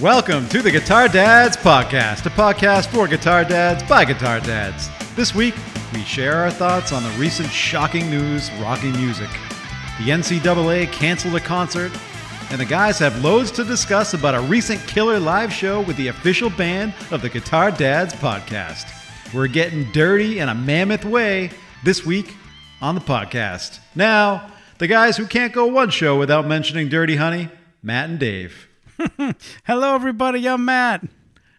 Welcome to the Guitar Dads Podcast, a podcast for guitar dads by guitar dads. This week, we share our thoughts on the recent shocking news rocking music. The NCAA canceled a concert, and the guys have loads to discuss about a recent killer live show with the official band of the Guitar Dads Podcast. We're getting dirty in a mammoth way this week on the podcast. Now, the guys who can't go one show without mentioning Dirty Honey, Matt and Dave. Hello, everybody. I'm Matt.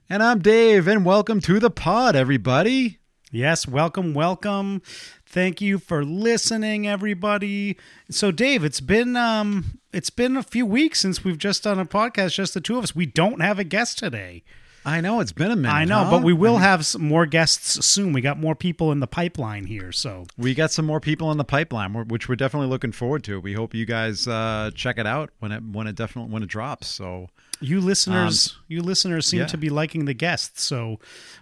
And I'm Dave, and welcome to the pod, everybody. Yes, welcome, welcome. Thank you for listening, everybody. So, Dave, it's been um, it's been a few weeks since we've just done a podcast, just the two of us. We don't have a guest today. I know it's been a minute. I know, huh? but we will I mean, have some more guests soon. We got more people in the pipeline here, so We got some more people in the pipeline, which we're definitely looking forward to. We hope you guys uh, check it out when it when it definitely when it drops. So you listeners, you listeners seem yeah. to be liking the guests. So,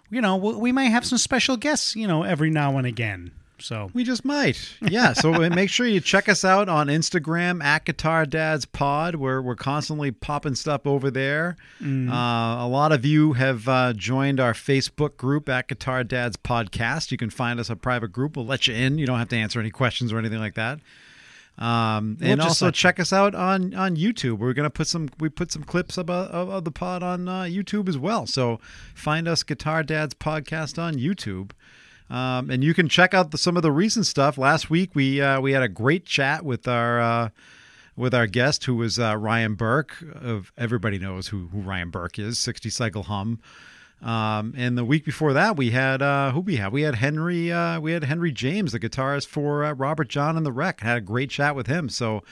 you know, we we might have some special guests, you know, every now and again. So we just might, yeah. So make sure you check us out on Instagram at Guitar Dads Pod. We're we're constantly popping stuff over there. Mm. Uh, a lot of you have uh, joined our Facebook group at Guitar Dads Podcast. You can find us a private group. We'll let you in. You don't have to answer any questions or anything like that. Um, We'll and also check us out on on YouTube. We're gonna put some we put some clips of, uh, of, of the pod on uh, YouTube as well. So find us Guitar Dads Podcast on YouTube. Um, and you can check out the, some of the recent stuff. Last week we uh, we had a great chat with our uh, with our guest who was uh, Ryan Burke. Of everybody knows who, who Ryan Burke is. Sixty Cycle Hum. Um, and the week before that we had uh, who we had we had Henry uh, we had Henry James, the guitarist for uh, Robert Jon and the Wreck. Had a great chat with him. So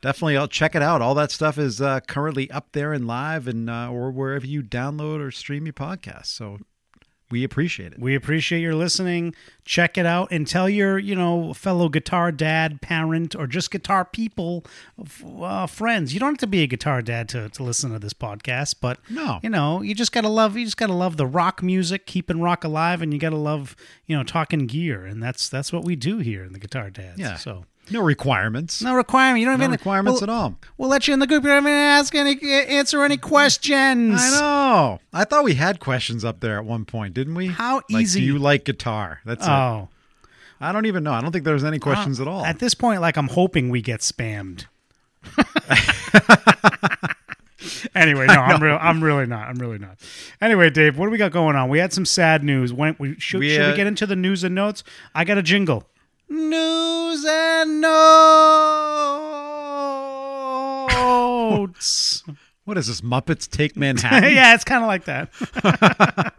definitely I'll check it out. All that stuff is currently up there and live and or wherever you download or stream your podcast. So we appreciate it. We appreciate your listening. Check it out and tell your, you know, fellow guitar dad, parent, or just guitar people, uh, friends. You don't have to be a guitar dad to, to listen to this podcast, but No. you know, you just gotta love, you just gotta love the rock music, keeping rock alive, and you gotta love, you know, talking gear, and that's that's what we do here in the Guitar Dads. Yeah. So No requirements. no requirement. You don't No even requirements we'll, at all. We'll let you in the group. You don't even ask any, answer any questions. I know. I thought we had questions up there at one point, didn't we? How Like, easy- do you like guitar? That's it. Oh. I don't even know. I don't think there's any questions at all. At this point, like I'm hoping we get spammed. anyway, no, I'm real. I'm really not. I'm really not. Anyway, Dave, what do we got going on? We had some sad news. When we should, We, should uh, we get into the news and notes? I got a jingle. News and notes. what is this? Muppets Take Manhattan? yeah, it's kind of like that.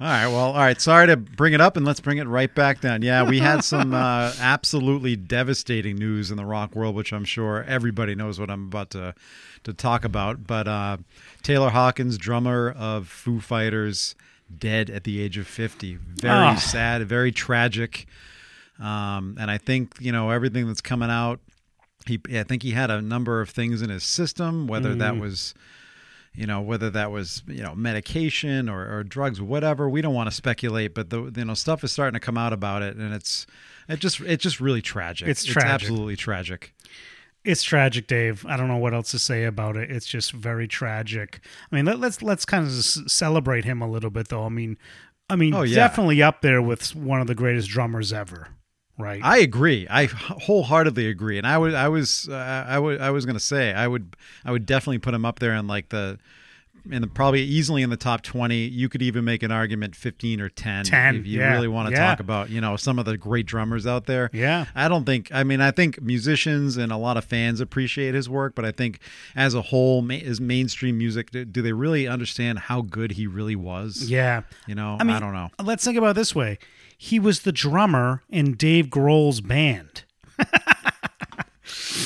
All right. Well, all right. Sorry to bring it up, and let's bring it right back down. Yeah, we had some uh, absolutely devastating news in the rock world, which I'm sure everybody knows what I'm about to to talk about. But uh, Taylor Hawkins, drummer of Foo Fighters, dead at the age of 50. Very Ah. sad. Very tragic. Um, and I think you know everything that's coming out. He, I think he had a number of things in his system, whether that was you know whether that was you know medication or, or drugs whatever we don't want to speculate but the you know stuff is starting to come out about it and it's it just it's just really tragic It's tragic. absolutely tragic It's tragic, Dave. I don't know what else to say about it. It's just very tragic. I mean, let, let's let's kind of celebrate him a little bit, though. I mean, I mean, Oh, yeah. definitely up there with one of the greatest drummers ever, right? i agree i wholeheartedly agree and i would i was uh, i would i was going to say i would i would definitely put him up there in like the in the probably easily in the top 20 you could even make an argument 15 or 10, 10, if you yeah, really want to yeah. talk about you know some of the great drummers out there yeah, I don't think. I mean, I think musicians and a lot of fans appreciate his work, but I think as a whole, ma- is mainstream music. Do, do they really understand how good he really was? yeah. You know, I mean, i don't know. Let's think about it this way: he was the drummer in Dave Grohl's band.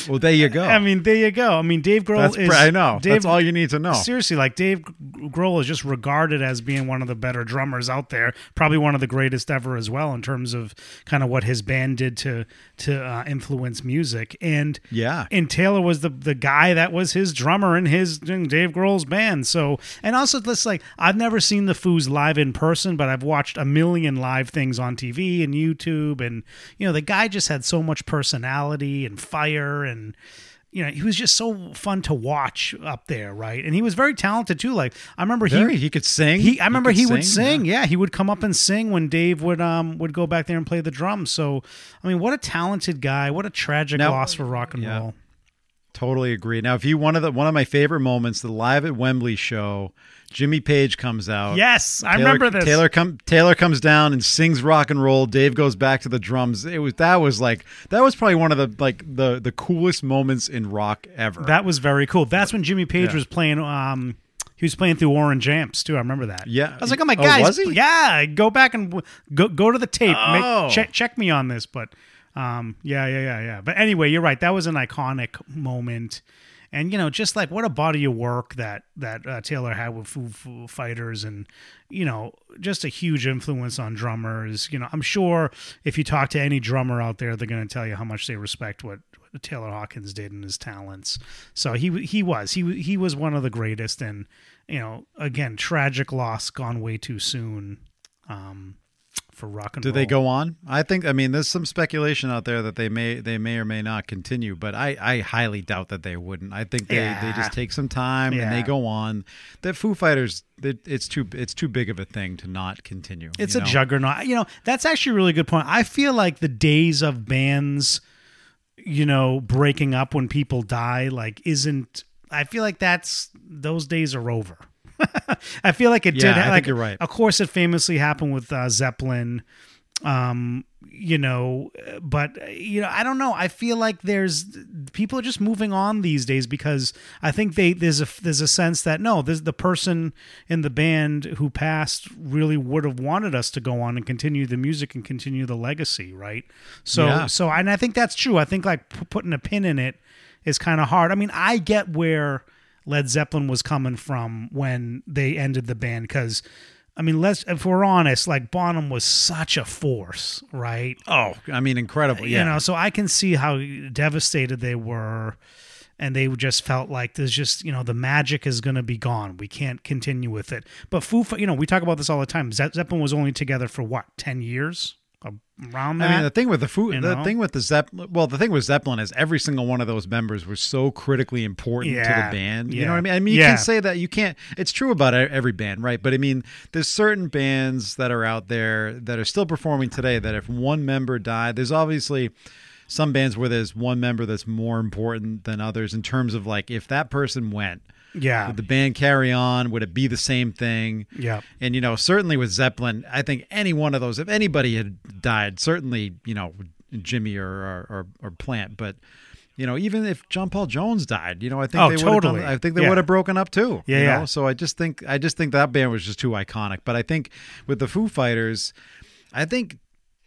Well, there you go. I mean, there you go. I mean, Dave Grohl That's is. pr- I know. Dave, That's all you need to know. Seriously, like Dave Grohl is just regarded as being one of the better drummers out there. Probably one of the greatest ever as well in terms of kind of what his band did to to uh, influence music. And Yeah. and Taylor was the the guy that was his drummer in his in Dave Grohl's band. So and also this like I've never seen the Foos live in person, but I've watched a million live things on TV and YouTube, and you know the guy just had so much personality and fire and you know, he was just so fun to watch up there, right? And he was very talented too. Like I remember Very, he he could sing. he I remember could he, would sing. Yeah. he would come up and sing when Dave would um would go back there and play the drums. So I mean, what a talented guy! What a tragic Now- loss for rock and yeah. roll. Totally agree. Now, if you one of the one of my favorite moments, the live at Wembley show, Jimmy Page comes out. Yes, I remember this. Taylor come Taylor comes down and sings rock and roll. Dave goes back to the drums. It was that was like that was probably one of the like the the coolest moments in rock ever. That was very cool. That's when Jimmy Page Yeah. was playing. Um, he was playing through Orange Amps too. I remember that. Yeah. I was like, oh my Oh, god, was he? Yeah, go back and go go to the tape. Make, Oh. check check me on this. But um, yeah, yeah, yeah, yeah. But anyway, you're right. That was an iconic moment. And you know, just like what a body of work that that uh, Taylor had with Foo, Fighters, and you know, just a huge influence on drummers. You know, I'm sure if you talk to any drummer out there, they're going to tell you how much they respect what, what Taylor Hawkins did and his talents. So he he was he he was one of the greatest, and you know, again, tragic loss, gone way too soon. Um, for rock and Do roll. they go on? I think. I mean, there's some speculation out there that they may they may or may not continue, but I, I highly doubt that they wouldn't. I think they, they just take some time and they go on. The Foo Fighters, it, it's too it's too big of a thing to not continue. It's a know? juggernaut. You know, that's actually a really good point. I feel like the days of bands, you know, breaking up when people die, like, isn't. I feel like that's those days are over. I feel like it Yeah, did. I think like, you're right. Of course, it famously happened with uh, Zeppelin. Um, you know, but you know, I don't know. I feel like there's people are just moving on these days because I think they there's a there's a sense that no, this the person in the band who passed really would have wanted us to go on and continue the music and continue the legacy, right? So Yeah. so and I think that's true. I think like p- putting a pin in it is kind of hard. I mean, I get where Led Zeppelin was coming from when they ended the band because. I mean, let's if we're honest, like Bonham was such a force, right? Oh, I mean, incredible. Yeah. You know, so I can see how devastated they were and they just felt like there's just, you know, the magic is going to be gone. We can't continue with it. But Foo, you know, we talk about this all the time. Zeppelin was only together for what, 10 years? Around that? I mean, the thing with the food, you the know? thing with the Zeppelin, well, the thing with Zeppelin is every single one of those members was so critically important to the band. You yeah, know what I mean? I mean, you yeah. can say that you can't. It's true about every band, right? But I mean, there's certain bands that are out there that are still performing today. That if one member died, there's obviously some bands where there's one member that's more important than others in terms of like if that person went. Yeah. Would the band carry on? Would it be the same thing? Yeah. And you know, certainly with Zeppelin, I think any one of those, if anybody had died, certainly you know Jimmy or or, or, or Plant, but you know, even if John Paul Jones died, you know, I think Oh, they would have totally. done, I think they Yeah. would have broken up too. Yeah, you yeah. So I just think I just think that band was just too iconic. But I think with the Foo Fighters, I think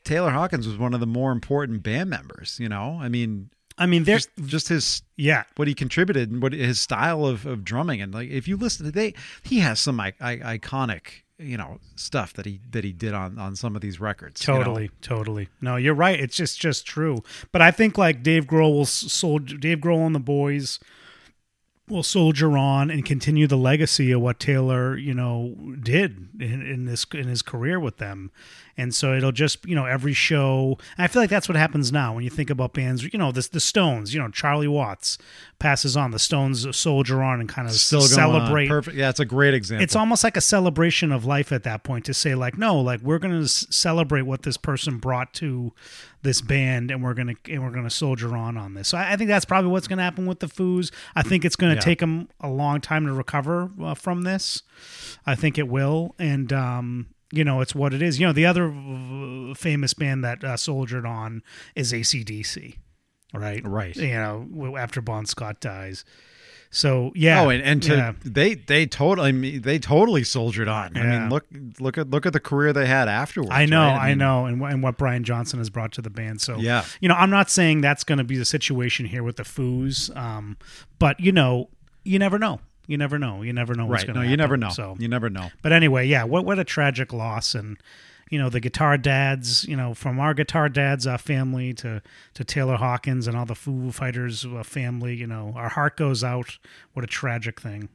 Taylor Hawkins was one of the more important band members. You know, I mean, I mean, there's, just, just his yeah. what he contributed and what his style of, of drumming and like if you listen to they he has some I, I, iconic you know stuff that he that he did on on some of these records you know? Totally, totally. No, you're right. It's just just true. But I think like Dave Grohl will soldier Dave Grohl and the boys will soldier on and continue the legacy of what Taylor, you know, did in, in this in his career with them. And so it'll just, you know, every show. I feel like that's what happens now when you think about bands. You know, the the Stones. You know, Charlie Watts passes on. The Stones soldier on and kind of still celebrate perfect yeah it's a great example it's almost like a celebration of life at that point to say like no like we're going to celebrate what this person brought to this band and we're to and we're to soldier on on this. So I, I think that's probably what's to happen with the foos. I think it's to Yeah. take them a long time to recover uh, from this. I think it will and um you know it's what it is. You know the other famous band that uh, soldiered on is acdc right? Right. you know after bon scott dies So yeah. Oh, and, and to yeah. they they totally I mean, they totally soldiered on. I mean, look look at look at the career they had afterwards. I know, right? I, mean, know, and, and what Brian Johnson has brought to the band. So Yeah. you know, I'm not saying that's going to be the situation here with the Foos, um, but you know, you never know. You never know. You never know what's Right. going to happen. No, to you never know. So, You never know. but anyway, yeah, what what a tragic loss, and you know the guitar dads, you know, from our guitar dads uh, family to to Taylor Hawkins and all the Foo Fighters uh, family, you know, our heart goes out. What a tragic thing.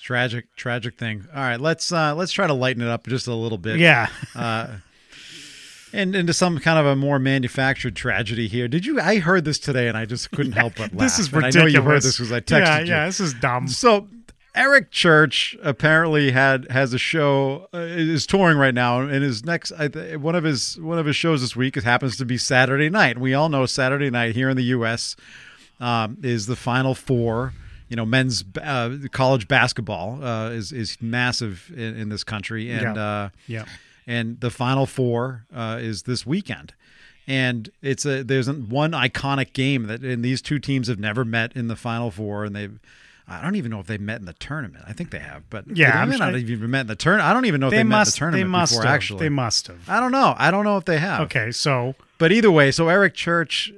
Tragic, tragic thing. All right, let's uh let's try to lighten it up just a little bit. Yeah, Uh, and into some kind of a more manufactured tragedy here. Did you? I heard this today, and I just couldn't help but laugh. this is And ridiculous. I know you heard this because I texted yeah, you. yeah, this is dumb. So Eric Church apparently had has a show uh, is touring right now, and his next I th- one of his one of his shows this week it happens to be Saturday night. We all know Saturday night here in the U.S. Um, is the Final Four. You know, men's uh, college basketball uh, is is massive in, in this country, and Yeah. uh, Yeah. and the Final Four uh, is this weekend. And it's a there's one iconic game that and these two teams have never met in the Final Four, and they've I don't even know if they met in the tournament. I think they have, but Yeah, they I'm may not sure- have even met in the tournament. I don't even know if They they, met in must. the tournament They must before. have. Actually, They must have. I don't know. I don't know if they have. Okay, so But either way, so Eric Church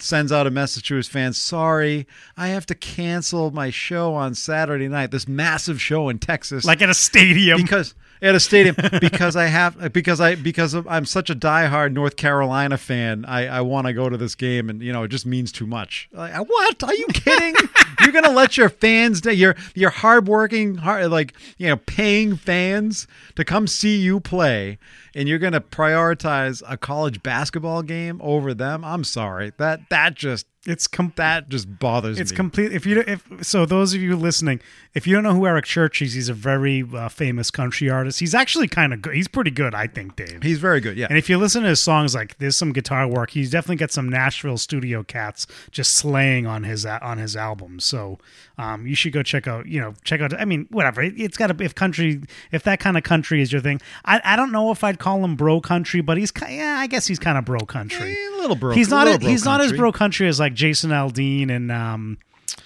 sends out a message to his fans sorry i have to cancel my show on saturday night this massive show in texas like at a stadium. because at a stadium because I have because I because I'm such a diehard North Carolina fan. I, I want to go to this game, and you know it just means too much. Like, uh, what? Are you kidding? You're gonna let your fans, your your hardworking, hard, like you know, paying fans to come see you play, and you're gonna prioritize a college basketball game over them? I'm sorry. That that just it's com- that just bothers It's me. complete. If you if so, those of you listening, if you don't know who Eric Church is, he's a very uh, famous country artist. He's actually kind of good. He's pretty good, I think, Dave. He's very good. Yeah. and if you listen to his songs, like there's some guitar work. He's definitely got some Nashville studio cats just slaying on his on his albums. So um, you should go check out. You know, check out. I mean, whatever. It, it's got to if country if that kind of country is your thing. I, I don't know if I'd call him bro country, but he's ki- yeah, I guess he's kind of bro country. Eh, a little bro. He's a not. bro he's not as bro country as like Jason Aldean and um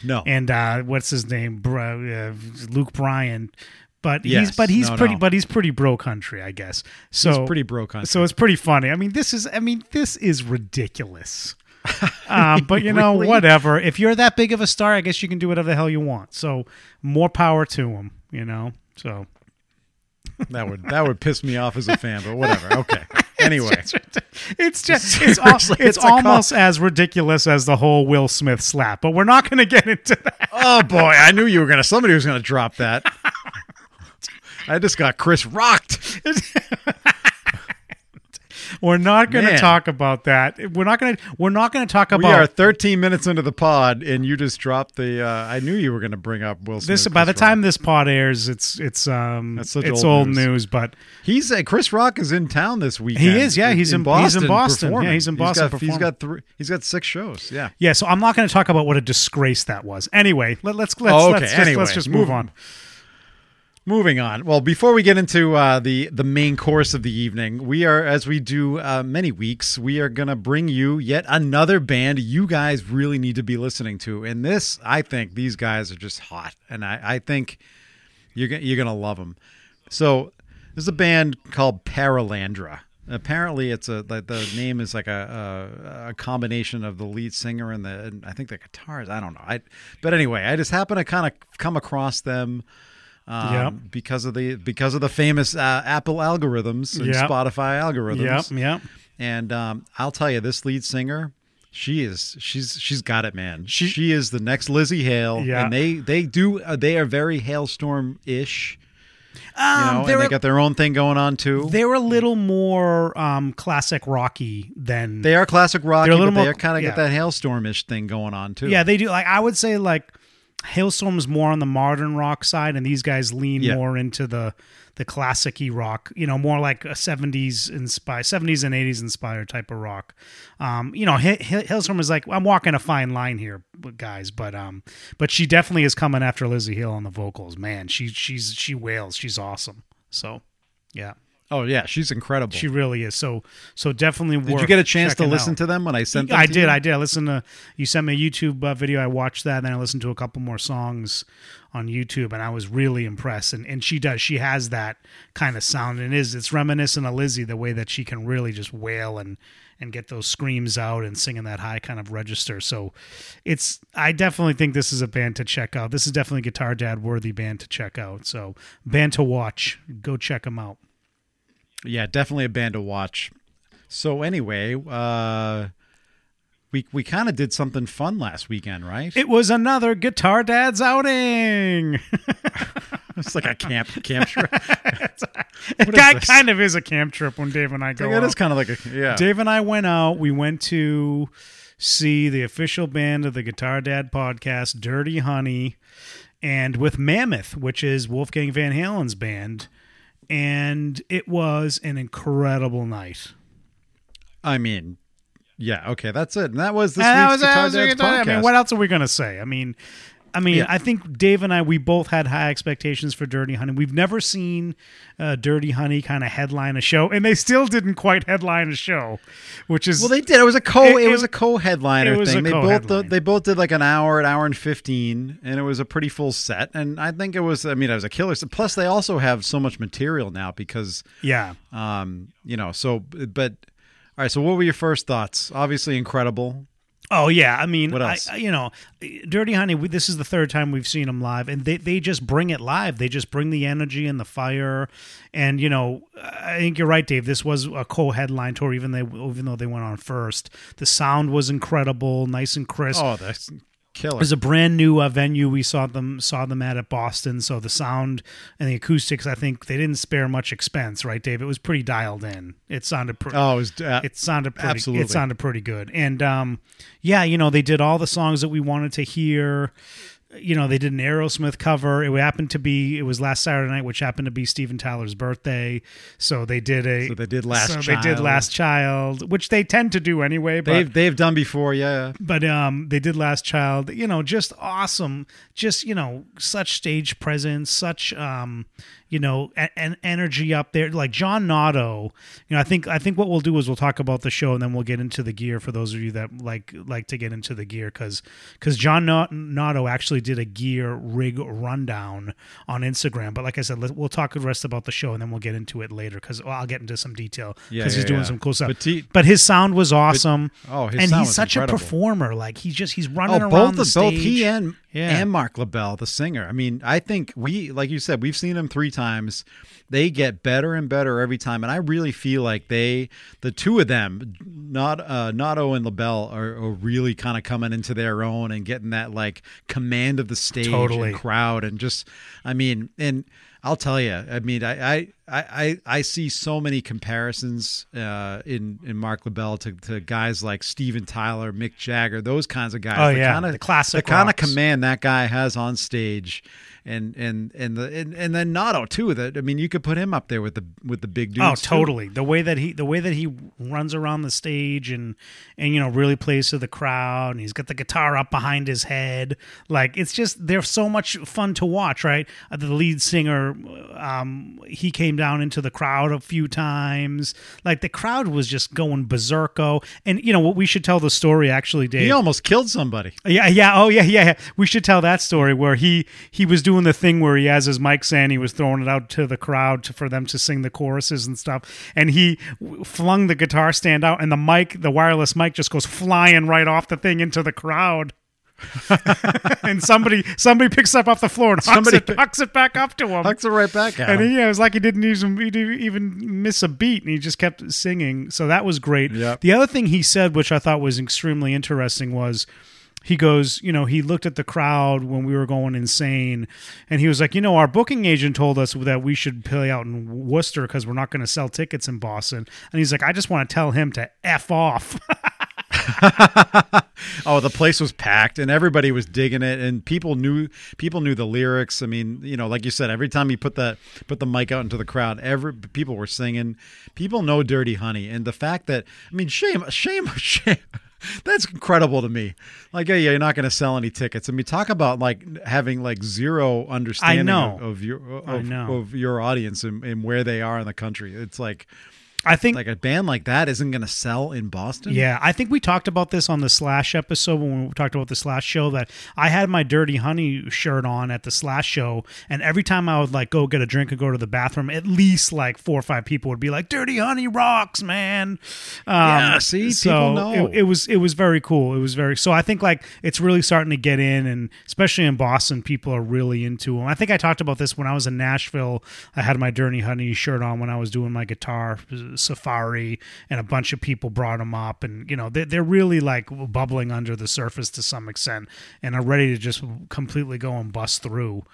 No. and uh what's his name Bro, uh, Luke Bryan. But he's but he's No, pretty no. but he's pretty bro country, I guess. So He's pretty bro country. So it's pretty funny. I mean, this is I mean this is ridiculous. um, but you know, Really? whatever. If you're that big of a star, I guess you can do whatever the hell you want. So more power to him. You know. So That would that would piss me off as a fan, but whatever. Okay. Anyway, it's just it's, al- Seriously, it's, it's almost as ridiculous as the whole Will Smith slap, but we're not going to get into that. oh boy, I knew you were gonna. Somebody was gonna drop that. I just got Chris rocked. We're not going to talk about that. We're not going to. We're not going to talk about. We are 13 minutes into the pod, and you just dropped the. Uh, I knew you were gonna bring up Will Smith. this. By the time Rock. this pod airs, it's it's um it's old old news. news. But he's uh, Chris Rock is in town this weekend. He is, yeah, he's in- he's in Boston. performing. Yeah, he's in Boston He's got, he's got three. He's got six shows. Yeah. yeah, so I'm not going to talk about what a disgrace that was. Anyway, let, let's let's Oh, okay. let's, just, let's just move move on. Moving on. Well, before we get into uh, the the main course of the evening, we are, as we do uh, many weeks, we are going to bring you yet another band you guys really need to be listening to. And this, I think, these guys are just hot, and I, I think you're you're going to love them. So, there's a band called Paralandra. Apparently, it's a the, the name is like a, a a combination of the lead singer and the and I think the guitars. I don't know. I but anyway, I just happen to kind of come across them um, Yep. because of the because of the famous uh, Apple algorithms and Yep. Spotify algorithms. Yep, yep. And um, I'll tell you, this lead singer, she is she's she's got it, man. She, She- is the next Lzzy Hale, Yeah. and they they do uh, they are very Halestorm ish. You Um, know, and they're they got their own thing going on too. they're a little more um classic rocky than They are classic rocky, They're a little but they more- are kind of yeah. got that Halestorm-ish thing going on too. Yeah, they do. Like I would say, like Halestorm's more on the modern rock side, and these guys lean Yeah. more into the the classic-y rock. You know, more like a seventies inspired, seventies and eighties inspired type of rock. Um, you know, Halestorm is like I'm walking a fine line here, guys, but um, but she definitely is coming after Lzzy Hale on the vocals. Man, she she's she wails. She's awesome. So, yeah. Oh yeah, she's incredible. She really is. So so definitely. did you get a chance to listen to them when I sent them? I did. you? I did. I listened to you sent me a YouTube uh, video. I watched that, and then I listened to a couple more songs on YouTube, and I was really impressed. And and she does. She has that kind of sound, and it is it's reminiscent of Lzzy the way that she can really just wail and and get those screams out and sing in that high kind of register. So it's I definitely think this is a band to check out. This is definitely a Guitar Dad worthy band to check out. So band to watch. Go check them out. Yeah, definitely a band to watch. So anyway, uh we we kind of did something fun last weekend, right? It was another Guitar Dad's outing. it's like a camp camp trip. it is got- kind of is a camp trip when Dave and I go Like, it kind of like a yeah. Dave and I went out. We went to see the official band of the Guitar Dad podcast, Dirty Honey, and with Mammoth, which is Wolfgang Van Halen's band. And it was an incredible night. I mean, yeah, okay, that's it. And that was this And that week's was- that was the Dads Guitar- I mean, what else are we going to say? I mean, I mean, Yeah. I think Dave and I we both had high expectations for Dirty Honey. We've never seen uh, Dirty Honey kind of headline a show, and they still didn't quite headline a show, which is well, they did. It was a co. It- It, was a co-headliner was thing. a they both co-headline. they both did like an hour, an hour and fifteen, and it was a pretty full set. And I think it was. I mean, it was a killer. set. Plus, they also have so much material now because yeah. Um, you know, so but all right, so what were your first thoughts? Obviously incredible. Oh yeah, I mean, What else? I, you know, Dirty Honey. We, this is the third time we've seen them live, and they they just bring it live. They just bring the energy and the fire, and you know, I think you're right, Dave. This was a co-headline tour, even they even though they went on first. The sound was incredible, nice and crisp. Oh, that's killer. It was a brand new uh, venue we saw them saw them at at Boston, so the sound and the acoustics. I think they didn't spare much expense, right, Dave? It was pretty dialed in. It sounded pretty. Oh, it was uh, it sounded pretty, absolutely. It sounded pretty good, and um, yeah, you know, they did all the songs that we wanted to hear. You know, they did an Aerosmith cover. It happened to be it was last Saturday night, which happened to be Steven Tyler's birthday. So they did a. So they did Last so they did Child. Last Child, which they tend to do anyway. But they've they've done before, yeah. but um they did last child you know just awesome just you know such stage presence such um you know an energy up there like john Notto. you know i think i think what we'll do is we'll talk about the show and then we'll get into the gear for those of you that like like to get into the gear because because john Not- Notto actually did a gear rig rundown on instagram but like i said let, we'll talk the rest about the show and then we'll get into it later because i'll get into some detail because Yeah, he's doing yeah. some cool stuff But T- but his sound was awesome oh, his and he's such incredible. a performer like he's just he's oh, running Oh, around both the the, both he and Yeah. and Marc LaBelle, the singer. I mean, I think we, like you said, we've seen them three times. They get better and better every time, and I really feel like they, the two of them, not uh, Notto and LaBelle, are, are really kind of coming into their own and getting that like command of the stage Totally. and crowd, and just, I mean, and I'll tell you, I mean, I I I, I see so many comparisons uh, in in Marc LaBelle to, to guys like Steven Tyler, Mick Jagger, those kinds of guys. Oh, the yeah, kinda, the classic the kind of command that guy has on stage, and and and the and, and then Notto too. That I mean, you could put him up there with the with the big dudes. Oh, too. totally. The way that he the way that he runs around the stage and and you know really plays to the crowd and he's got the guitar up behind his head. Like it's just they're so much fun to watch, right? Uh, The lead singer um he came down into the crowd a few times. Like the crowd was just going berserko. And you know what we should tell the story actually, Dave. He almost killed somebody. Yeah, yeah, oh yeah, yeah. yeah. We should tell that story where he he was doing the thing where he has his mic stand, he was throwing it out to the crowd to, for them to sing the choruses and stuff, and he w- flung the guitar stand out, and the mic, the wireless mic, just goes flying right off the thing into the crowd. and somebody somebody picks up off the floor and hucks Somebody it, hucks it back up to him. Hucks it right back at And him. he, yeah, it was like he didn't even he didn't even miss a beat, and he just kept singing. So that was great. Yep. The other thing he said, which I thought was extremely interesting, was he goes, you know, he looked at the crowd when we were going insane, and he was like, you know, our booking agent told us that we should play out in Worcester because we're not going to sell tickets in Boston, and he's like, I just want to tell him to f off. oh, the place was packed and everybody was digging it, and people knew people knew the lyrics. I mean, you know, like you said, every time you put the put the mic out into the crowd, every people were singing. People know Dirty Honey, and the fact that I mean, shame, shame, shame. That's incredible to me. Like, yeah, you're not going to sell any tickets. I mean, talk about like having like zero understanding. Of, of your of, of your audience and, and where they are in the country. It's like I think like a band like that isn't going to sell in Boston. Yeah, I think we talked about this on the Slash episode when we talked about the Slash show that I had my Dirty Honey shirt on at the Slash show, and every time I would like go get a drink and go to the bathroom, at least like four or five people would be like, "Dirty Honey rocks, man." Um, Yeah, see? so People know. It, it was it was very cool. It was very so. I think like it's really starting to get in, and especially in Boston, people are really into them. I think I talked about this when I was in Nashville. I had my Dirty Honey shirt on when I was doing my guitar safari, and a bunch of people brought them up, and you know they, they're really like bubbling under the surface to some extent, and are ready to just completely go and bust through.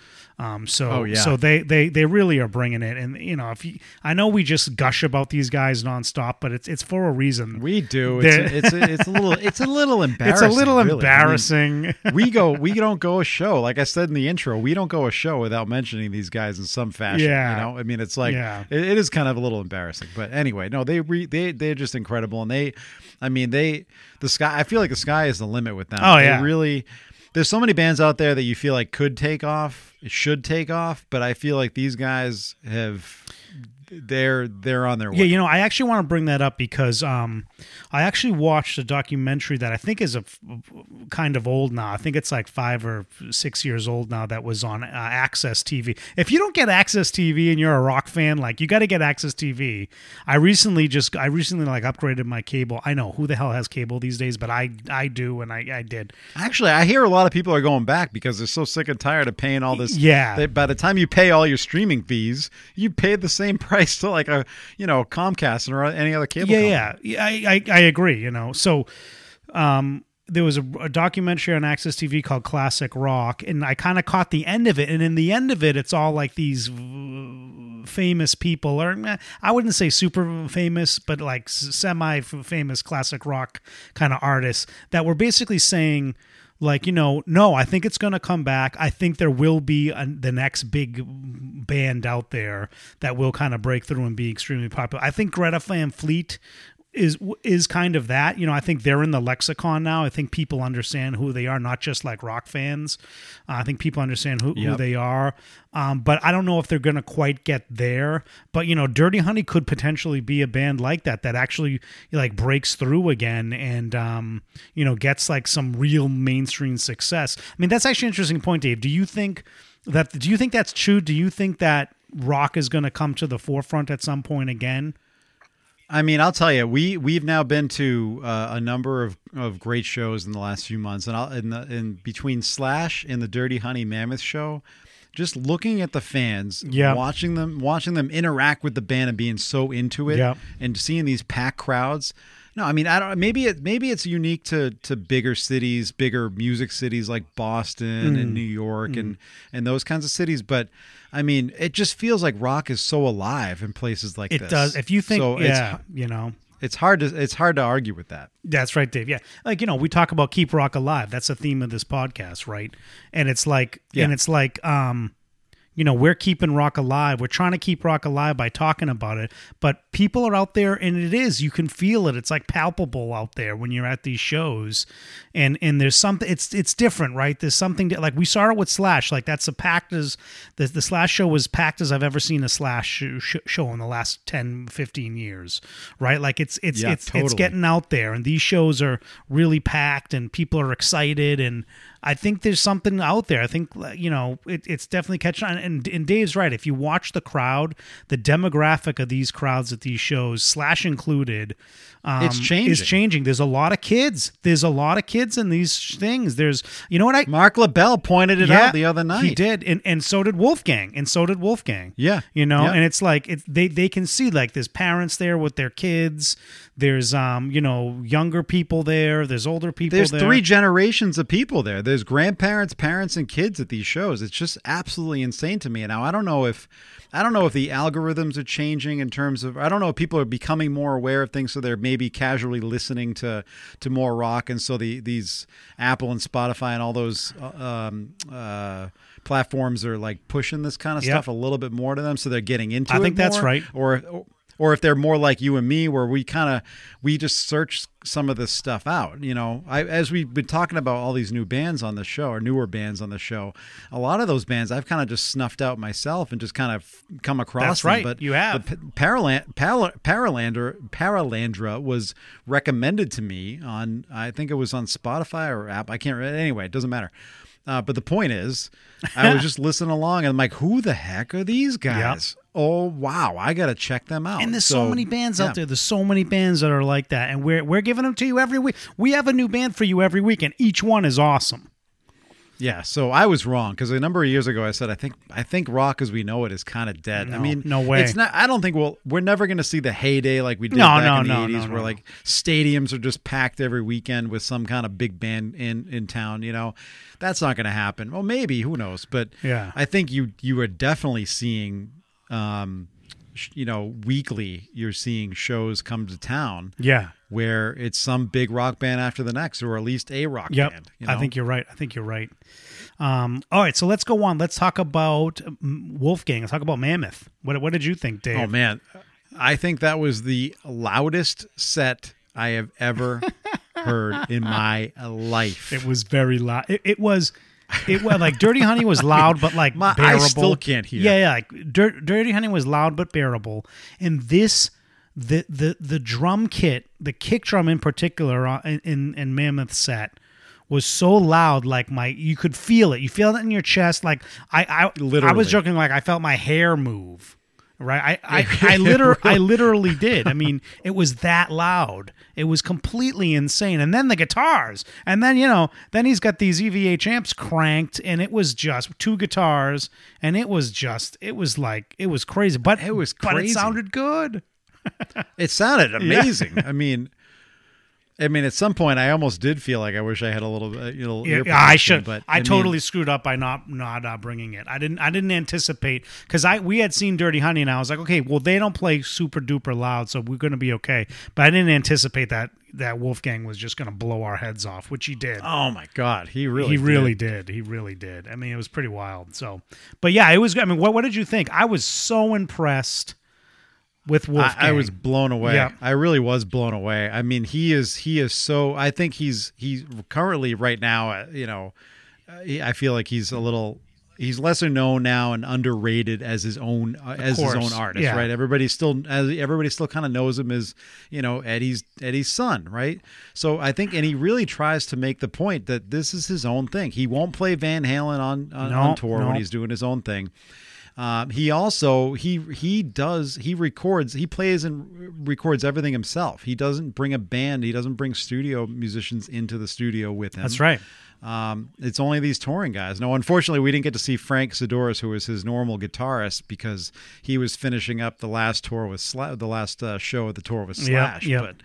Um, so Oh, yeah. so they they they really are bringing it, and you know if you, I know we just gush about these guys nonstop, but it's it's for a reason. We do. It's a, it's a, it's a little it's a little embarrassing. it's embarrassing. a little really. I mean, embarrassing. we go we don't go a show like i said in the intro we don't go a show without mentioning these guys in some fashion Yeah. you know i mean it's like Yeah. it, it is kind of a little embarrassing but anyway no they re, they they're just incredible and they i mean they the sky i feel like the sky is the limit with them Oh, They yeah. really there's so many bands out there that you feel like could take off should take off but i feel like these guys have they're they're on their way Yeah, you know, I actually want to bring that up because um, I actually watched a documentary that I think is a f- kind of old now. I think it's like five or six years old now. That was on uh, Access TV. If you don't get Access TV and you're a rock fan, like you got to get Access TV. I recently just I recently like upgraded my cable. I know who the hell has cable these days, but I I do and I I did. Actually, I hear a lot of people are going back because they're so sick and tired of paying all this. Yeah. They, by the time you pay all your streaming fees, you pay the same price to like a you know Comcast or any other cable. yeah, company. yeah, I, I I agree. You know, so um, there was a, a documentary on Access TV called Classic Rock, and I kind of caught the end of it. And in the end of it, it's all like these uh, famous people, or eh, I wouldn't say super famous, but like semi famous classic rock kind of artists that were basically saying like you know no i think it's going to come back. I think there will be a, the next big band out there that will kind of break through and be extremely popular. I think greta van fleet is is kind of that. You know i think they're in the lexicon now. I think people understand who they are not just like rock fans. Uh, i think people understand who, who they are. Um, but i don't know if they're going to quite get there. But you know dirty honey could potentially be a band like that that actually like breaks through again and um, you know gets like some real mainstream success. I mean that's actually an interesting point dave. Do you think that do you think that's true? Do you think that rock is going to come to the forefront at some point again I mean, I'll tell you, we we've now been to uh, a number of, of great shows in the last few months, and I'll, in the, in between Slash and the Dirty Honey Mammoth show, just looking at the fans, Yeah. watching them, watching them interact with the band and being so into it, Yeah. and seeing these packed crowds. No, I mean, I don't. Maybe it maybe it's unique to to bigger cities, bigger music cities like Boston Mm. and New York and and those kinds of cities. But I mean, it just feels like rock is so alive in places like this. it this. does if you think So it's- yeah you know it's hard to it's hard to argue with that. That's right, Dave. Yeah. Like, you know, we talk about keep rock alive. That's a theme of this podcast, right? And it's like Yeah. and it's like um you know, we're keeping rock alive. We're trying to keep rock alive by talking about it. But people are out there and it is. You can feel it. It's like palpable out there when you're at these shows. And and there's something it's it's different, right? There's something that, like we saw it with Slash. Like that's a packed as the the Slash show was packed as I've ever seen a Slash sh- sh- show in the last 10 15 years, right? Like it's it's Yeah, it's it's getting out there and these shows are really packed and people are excited and I think there's something out there. I think you know it, it's definitely catching on. And, and Dave's right. If you watch the crowd, the demographic of these crowds at these shows, Slash included, um, It's changing. Is changing. There's a lot of kids. There's a lot of kids in these things. There's you know what I Marc LaBelle pointed it out the other night. he did, and and so did Wolfgang, and so did Wolfgang. Yeah. you know, Yeah. and it's like it, they they can see like there's parents there with their kids. There's um you know younger people there. There's older people. There's there. three generations of people there. There's grandparents, parents, and kids at these shows. It's just absolutely insane to me. Now I don't know if I don't know if the algorithms are changing in terms of I don't know if people are becoming more aware of things, so they're maybe casually listening to to more rock, and so the these Apple and Spotify and all those uh, um, uh, platforms are like pushing this kind of Yep. stuff a little bit more to them, so they're getting into. It. I think that's right. Or or if they're more like you and me, where we kind of we just search some of this stuff out. You know, I, as we've been talking about all these new bands on the show or newer bands on the show, a lot of those bands I've kind of just snuffed out myself and just kind of come across. That's them. right, But you have. the P- Paraland, Para, Paralandra, Paralandra was recommended to me on I think it was on Spotify or app. I can't. re- Anyway, it doesn't matter. Uh, but the point is, I was just listening along and I'm like, who the heck are these guys? Oh wow, I got to check them out. And there's so, many bands out there. There's so many bands that are like that, and we're we're giving them to you every week. We have a new band for you every week, and each one is awesome. Yeah, so I was wrong because a number of years ago I said I think I think rock as we know it is kind of dead. I mean, no way. It's not. I don't think we'll. We're never going to see the heyday like we did No, back no, in the no, '80s, no, where no. like stadiums are just packed every weekend with some kind of big band in in town. You know, that's not going to happen. Well, maybe who knows? But Yeah. I think you you are definitely seeing. Um, you know, weekly you're seeing shows come to town Yeah. where it's some big rock band after the next, or at least a rock Yep. band. you I think you're right. I think you're right. Um, all right, so let's go on. Let's talk about mm, Wolfgang. Let's talk about Mammoth. What what did you think, Dave? Oh man, I think that was the loudest set I have ever heard in my life. It was very loud. It, it was. It was like Dirty Honey was loud, but like My- I bearable. still can't hear. Yeah, yeah. Like Dir- Dirty Honey was loud but bearable, and this the the the drum kit, the kick drum in particular, uh, in in, in Mammoth set was so loud. Like my, you could feel it. You feel it in your chest. Like I, I, literally I was joking. Like I felt my hair move. Right, I, I, I literally, I literally did. I mean, it was that loud. It was completely insane. And then the guitars, and then you know, then he's got these EVH amps cranked, and it was just two guitars, and it was just, it was like, it was crazy. But It was but it sounded good. It sounded amazing. I mean, I mean, at some point, I almost did feel like I wish I had a little, uh, you know, Yeah, I should. But I, mean, totally screwed up by not not uh, bringing it. I didn't. I didn't anticipate because I we had seen Dirty Honey and I was like, okay, well they don't play super duper loud, so we're going to be okay. But I didn't anticipate that that Wolfgang was just going to blow our heads off, which he did. Oh my god, he really, he did. really did. He really did. I mean, it was pretty wild. So, but yeah, it was. I mean, what what did you think? I was so impressed with Wolfgang. I, I was blown away. Yeah. I really was blown away. I mean, he is he is so. I think he's he's currently right now. uh, You know, uh, I feel like he's a little. He's lesser known now and underrated as his own uh, as his own artist, Yeah. right? Everybody still as everybody still kind of knows him as you know Eddie's Eddie's son, right? So I think, and he really tries to make the point that this is his own thing. He won't play Van Halen on on, No, on tour no. when he's doing his own thing. Um, he also he he does he records he plays and records everything himself. He doesn't bring a band. He doesn't bring studio musicians into the studio with him. That's right. Um, it's only these touring guys. No, unfortunately, we didn't get to see Frank Sidoris, who was his normal guitarist, because he was finishing up the last tour with Sla- the last uh, show of the tour with Slash. yep. But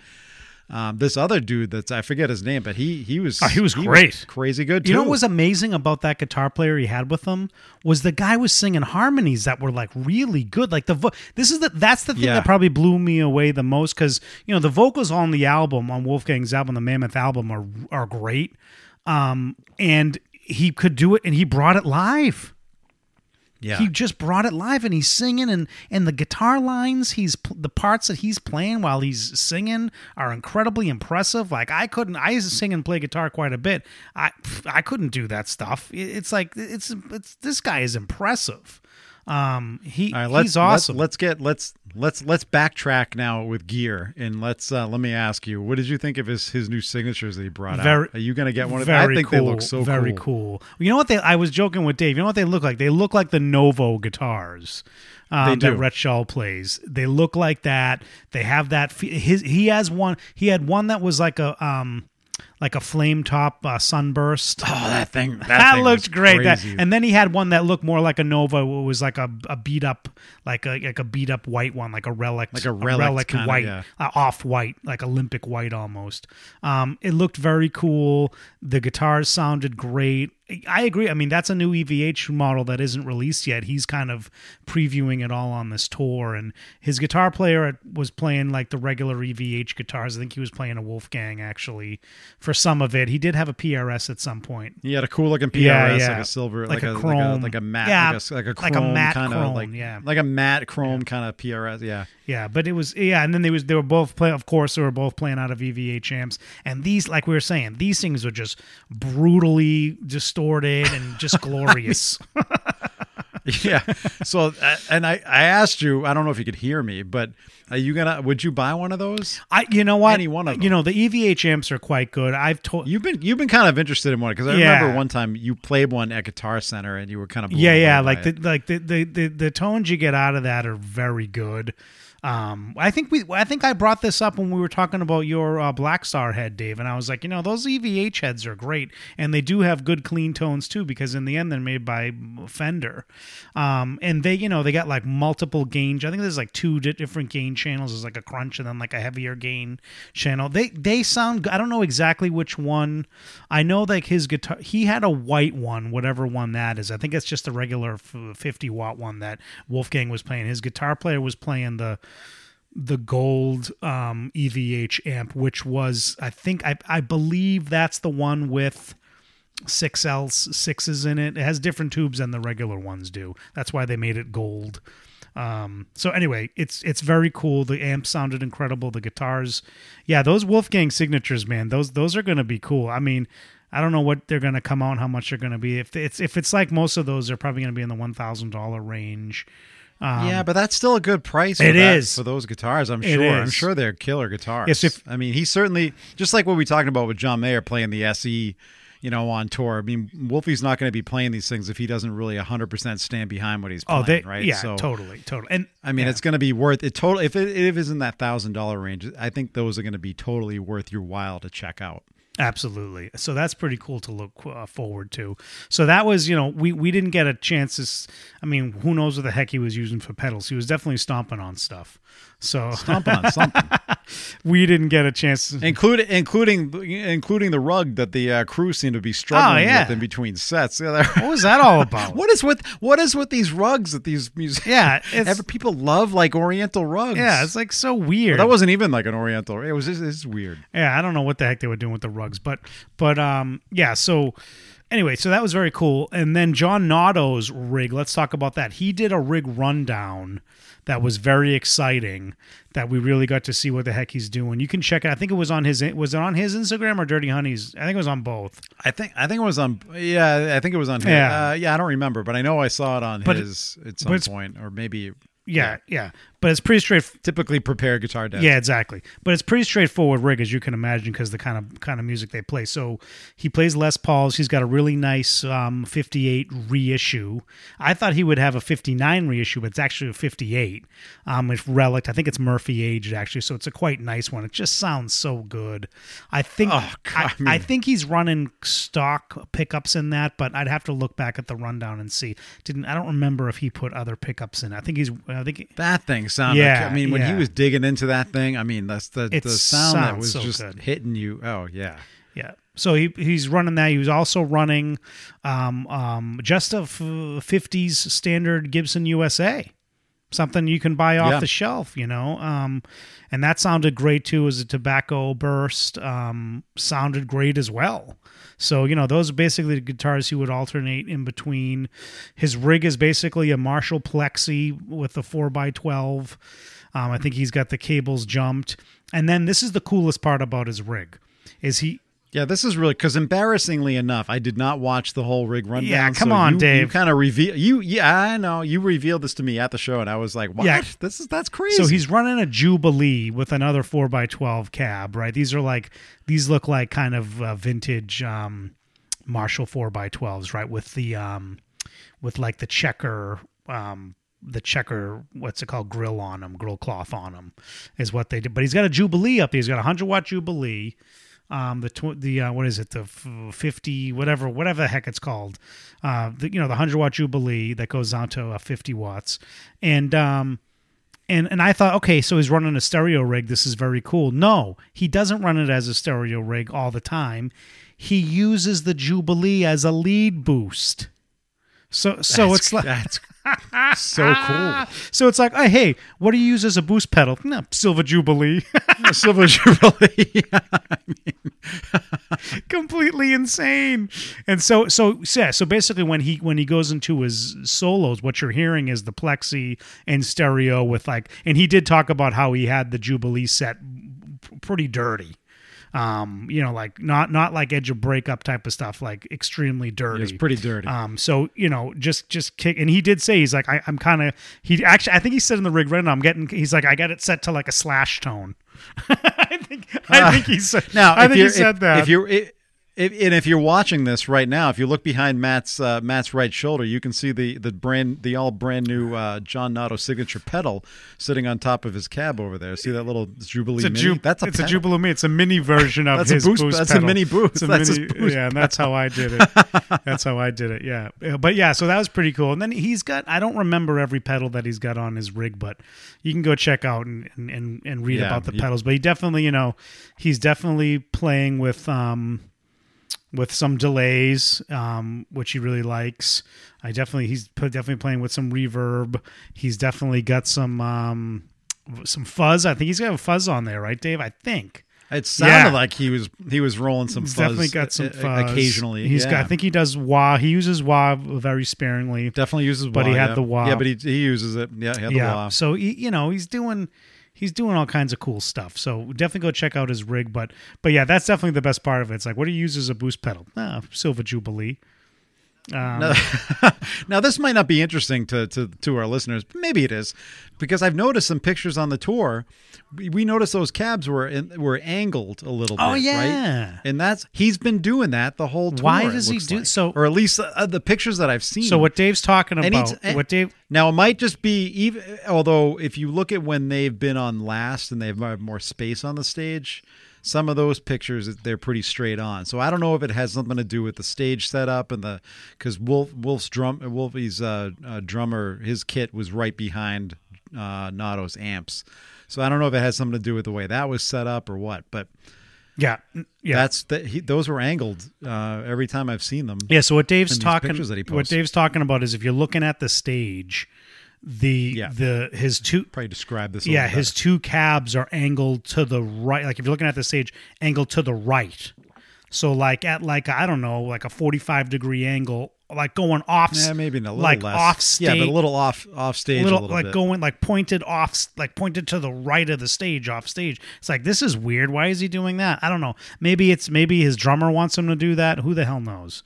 um, this other dude that's I forget his name, but he he was Oh, he was great. crazy good. Too. You know what was amazing about that guitar player he had with him was the guy was singing harmonies that were like really good. Like the vo- this is the that's the thing Yeah. that probably blew me away the most because you know the vocals on the album on Wolfgang's album, the Mammoth album, are are great, um, and he could do it and he brought it live. Yeah. He just brought it live, and he's singing, and and the guitar lines, he's the parts that he's playing while he's singing are incredibly impressive. Like I couldn't, I used to sing and play guitar quite a bit. I I couldn't do that stuff. It's like it's it's this guy is impressive. Um, he right, let's, he's awesome. Let's, let's get let's let's let's backtrack now with gear and let's uh, let me ask you, what did you think of his his new signatures that he brought out? Very- out? Are you going to get one of them? I think cool, they look so very cool. cool. You know what they? I was joking with Dave. You know what they look like? They look like the Novo guitars. Um, That Rhett Shull plays. They look like that. They have that. His he has one. He had one that was like a um like a flame top uh, sunburst. Oh, that thing that, That, thing looked great. That, and then he had one that looked more like a Novo. It was like a, a beat up, like a like a beat up white one, like a relic, Like a relic kinda, white, yeah. uh, off white, like Olympic white almost. Um, it looked very cool. The guitars sounded great. I agree. I mean, that's a new EVH model that isn't released yet. He's kind of previewing it all on this tour, and his guitar player was playing like the regular EVH guitars. I think he was playing a Wolfgang actually for some of it. He did have a PRS at some point. He had a cool looking PRS, Yeah, yeah. like a silver, Like like, a a, chrome. like a like a matte, Yeah, like a, like a like a matte kind chrome, of like yeah. like a matte chrome kind of PRS. Yeah, Yeah, but it was yeah, and then they was they were both playing. Of course, they were both playing out of EVH amps, and these, like we were saying, these things are just brutally distorted and just glorious. yeah. So, uh, and I I asked you, I don't know if you could hear me, but are you gonna? Would you buy one of those? I, you know what? Any one of You know, the EVH amps are quite good. I've told. You've been you've been kind of interested in one because I Yeah. remember one time you played one at Guitar Center and you were kind of yeah, yeah, like the like the, the the the tones you get out of that are very good. Um, I think we, I think I brought this up when we were talking about your uh, Blackstar head, Dave, and I was like, you know, those EVH heads are great, and they do have good clean tones too, because in the end they're made by Fender, um, and they, you know, they got like multiple gain. I think there's like two different gain channels. There's like a crunch and then like a heavier gain channel. They they sound. I don't know exactly which one. I know like his guitar. He had a white one, whatever one that is. I think it's just a regular 50 watt one that Wolfgang was playing. His guitar player was playing the the gold um, EVH amp, which was I think I I believe that's the one with six L sixes in it. It has different tubes than the regular ones do. That's why they made it gold. Um, so anyway, it's it's very cool. The amp sounded incredible. The guitars, yeah, those Wolfgang signatures, man, those those are gonna be cool. I mean, I don't know what they're gonna come out, how much they're gonna be. If it's if it's like most of those, they're probably gonna be in the one thousand dollar range. Um, yeah, but that's still a good price. For It that- is. for those guitars. I'm sure. I'm sure they're killer guitars. Yes, if- I mean, he certainly just like what we're talking about with John Mayer playing the SE, you know, on tour. I mean, Wolfie's not going to be playing these things if he doesn't really 100 percent stand behind what he's playing. oh, they right? yeah, so, totally, totally. And I mean, yeah. it's going to be worth it. Totally, if it, if it's in that thousand dollar range, I think those are going to be totally worth your while to check out. Absolutely. So that's pretty cool to look uh, forward to. So that was, you know, we we didn't get a chance to. I mean, who knows what the heck he was using for pedals? He was definitely stomping on stuff. So Stomping on something, we didn't get a chance. To, including including including the rug that the uh, crew seemed to be struggling Oh, yeah. with in between sets. Yeah, what was that all about? What is with what is with these rugs that these music? Yeah, Ever, people love like Oriental rugs. Yeah, it's like so weird. that wasn't even like an Oriental. It was just it's weird. Yeah, I don't know what the heck they were doing with the rugs, but but um yeah, so anyway, so that was very cool. And then John Notto's rig, let's talk about that. He did a rig rundown that was very exciting that we really got to see what the heck he's doing. You can check it. I think it was on his was it on his Instagram or Dirty Honey's? I think it was on both. I think I think it was on. Yeah, I think it was on. His, Yeah. uh, yeah. I don't remember, but I know I saw it on But it- his at some point, or maybe Yeah, yeah. But it's pretty straight typically prepared guitar desk. Yeah, exactly. But it's pretty straightforward rig as you can imagine because the kind of kind of music they play. So he plays Les Pauls. He's got a really nice um, 58 reissue. I thought he would have a 59 reissue, but it's actually a 58. Um, it's relic. I think it's Murphy aged actually, so it's a quite nice one. It just sounds so good. I think Oh, God, I, I think he's running stock pickups in that, but I'd have to look back at the rundown and see. Didn't I don't remember if he put other pickups in. I think he's I think That thing sounded. Yeah, I mean, when he was digging into that thing, I mean, that's the It the sound that was so just good. hitting you. Oh yeah. Yeah. So he he's running that. He was also running um, um, just a f- 50s standard Gibson USA, something you can buy off Yeah. the shelf, you know. Um, and that sounded great too. As a tobacco burst, um, sounded great as well. So you know, those are basically the guitars he would alternate in between. His rig is basically a Marshall Plexi with a four x twelve. Um, I think he's got the cables jumped, and then this is the coolest part about his rig, is he Yeah, this is really because embarrassingly enough, I did not watch the whole rig rundown. Yeah, come so on, you, Dave. You kind of reveal you. Yeah, I know. You revealed this to me at the show, and I was like, "What? Yeah. This is that's crazy." So he's running a Jubilee with another four x twelve cab, right? These are like these look like kind of uh, vintage um, Marshall four x twelves, right? With the um, with like the checker um, the checker what's it called grill on them, grill cloth on them, is what they did. But he's got a Jubilee up there. He's got a hundred watt Jubilee. Um, the tw- the uh, what is it the fifty whatever whatever the heck it's called, uh, the, you know the hundred watt Jubilee that goes down to uh, fifty watts, and um, and and I thought, okay, so he's running a stereo rig. This is very cool. No, he doesn't run it as a stereo rig all the time. he uses the Jubilee as a lead boost. So so That's- it's like that's so cool. so it's like, oh, hey, what do you use as a boost pedal? No, Silver Jubilee. Silver Jubilee. completely insane. And so so so, yeah, so basically when he when he goes into his solos, what you're hearing is the plexi and stereo with like and he did talk about how he had the Jubilee set pretty dirty. Um, you know, like not not like edge of breakup type of stuff, like extremely dirty. It's pretty dirty. Um, so you know, just just kick, and he did say he's like, I, I'm kind of he actually, I think he said in the rig right now, I'm getting, he's like, I got it set to like a slash tone. I think I think he said Now, I think he said if, that. If you're, if, and if you're watching this right now, if you look behind Matt's uh, Matt's right shoulder, you can see the the brand the all brand new uh, John Notto signature pedal sitting on top of his cab over there. See that little Jubilee It's a, Mini? ju- that's a it's a pedal. Jubilee. It's a mini version of That's a his boost- boost. that's a mini boost. It's a That's mini- boost yeah, and that's how I did it. that's how I did it. Yeah, but yeah, so that was pretty cool. And then he's got I don't remember every pedal that he's got on his rig, but you can go check out and and and, and read Yeah, about the pedals. But he definitely, you know, he's definitely playing with um with some delays, um, which he really likes. I definitely he's put, definitely playing with some reverb. He's definitely got some um, some fuzz. I think he's got a fuzz on there, right, Dave? I think It sounded Yeah. like he was he was rolling some he's fuzz. definitely got some uh, fuzz. occasionally. He's yeah. got. I think he does wah. He uses wah very sparingly. definitely uses. but wah, he had yeah. the wah. Yeah, but he he uses it. Yeah, he had the yeah. wah. So he, you know he's doing he's doing all kinds of cool stuff. So definitely go check out his rig. But but yeah, that's definitely the best part of it. It's like what do you use as a boost pedal? Ah, Silver Jubilee. Um, Now, now, this might not be interesting to, to, to our listeners, but maybe it is, because I've noticed some pictures on the tour. We, we noticed those cabs were in, were angled a little Oh, bit, yeah. right? And that's he's been doing that the whole tour. Why does he do- like. so- or at least uh, the pictures that I've seen. So what Dave's talking about? and- what Dave? Now it might just be even. Although if you look at when they've been on last and they've more space on the stage, some of those pictures they're pretty straight on. So I don't know if it has something to do with the stage setup and the because Wolf Wolf's drum Wolfie's uh, uh, drummer his kit was right behind uh, Notto's amps. So I don't know if it has something to do with the way that was set up or what, but Yeah, yeah. that's that. He, those were angled uh, every time I've seen them. Yeah, so what Dave's talking what. Dave's talking about is if you're looking at the stage, the Yeah. the his two Probably describe this. Yeah his two cabs are angled to the right. Like if you're looking at the stage, angled to the right. So like at like I don't know like a 45 degree angle, like going off. Yeah, maybe a little like less. off stage. Yeah, but a little off off stage. little, a little like bit. going like pointed off like pointed to the right of the stage off stage it's like this is weird why is he doing that i don't know maybe it's maybe his drummer wants him to do that who the hell knows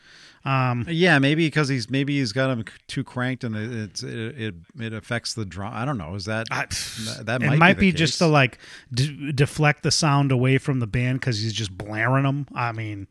um Yeah, maybe because he's maybe he's got him too cranked and it it's, it, it it affects the drum. I don't know. Is that I, that, that it might, might, be, be, the just to like d- deflect the sound away from the band because he's just blaring them. I mean,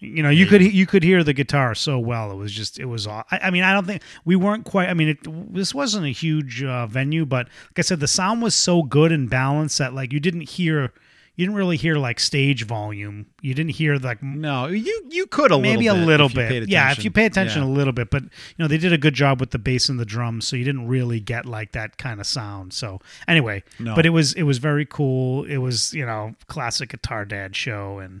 you know, you could you could hear the guitar so well. It was just it was. All, I, I mean, I don't think we weren't quite. I mean, it, this wasn't a huge uh, venue, but like I said, the sound was so good and balanced that like you didn't hear. You didn't really hear like stage volume. You didn't hear like no. You you could a maybe little a little bit. Yeah, if you pay attention Yeah. a little bit, but you know they did a good job with the bass and the drums, so you didn't really get like that kind of sound. So anyway, No. but it was it was very cool. It was you know classic guitar dad show and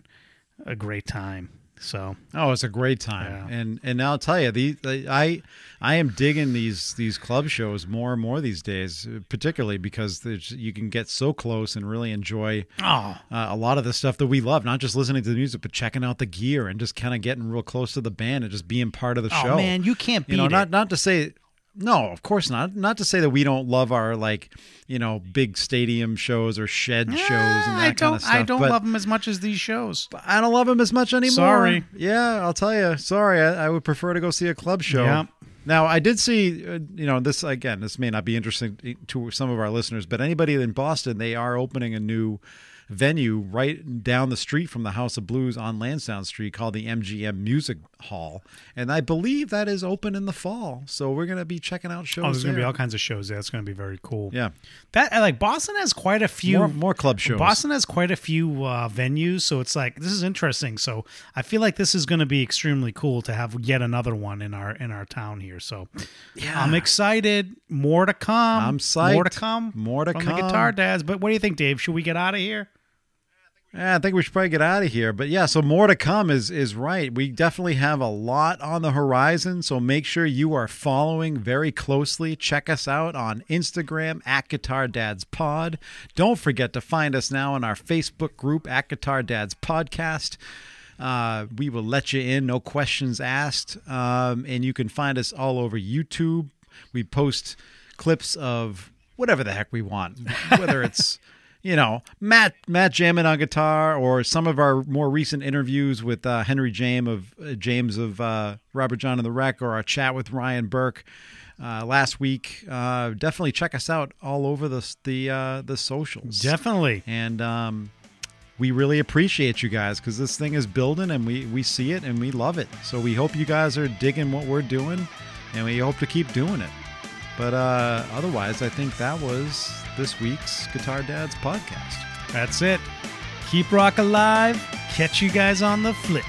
a great time. So Oh, it's a great time, Yeah. and and I'll tell you, the, the I I am digging these these club shows more and more these days, particularly because you can get so close and really enjoy oh uh, a lot of the stuff that we love, not just listening to the music, but checking out the gear and just kind of getting real close to the band and just being part of the oh show. man, you can't beat you know, it. not not to say no, of course not. Not to say that we don't love our like you know big stadium shows or shed shows and that I don't kind of stuff. I don't love them as much as these shows. I don't love them as much anymore. Sorry. Yeah, I'll tell you. Sorry, I, I would prefer to go see a club show. Yep. Now, I did see, uh, you know, this again. This may not be interesting to some of our listeners, but anybody in Boston, they are opening a new venue right down the street from the House of Blues on Lansdowne Street called the MGM Music Hall, and I believe that is open in the fall. So we're gonna be checking out shows. Oh, there's gonna be all kinds of shows That's gonna be very cool. yeah, That like Boston has quite a few more more club shows. Boston has quite a few uh, venues, so it's like this is interesting. So I feel like this is going to be extremely cool to have yet another one in our in our town here. So Yeah. I'm excited. More to come. I'm psyched. More to come. More to come. the guitar dads. But what do you think, Dave? Should we get out of here? Yeah, I think we should probably get out of here. But yeah, so more to come is is right. We definitely have a lot on the horizon. So make sure you are following very closely. Check us out on Instagram at Guitar Dads Pod. Don't forget to find us now in our Facebook group at Guitar Dads Podcast. Uh, we will let you in, no questions asked. Um, and you can find us all over YouTube. We post clips of whatever the heck we want, whether it's you know Matt Matt jamming on guitar or some of our more recent interviews with uh, Henry James of uh, James of uh, Robert Jon and the Wreck or our chat with Ryan Burke. Uh, last week, uh, definitely check us out all over the the uh, the socials. Definitely. and um, we really appreciate you guys because this thing is building and we we see it and we love it. So we hope you guys are digging what we're doing, and we hope to keep doing it. But uh, otherwise, I think that was this week's Guitar Dads podcast. That's it. Keep rock alive. Catch you guys on the flip.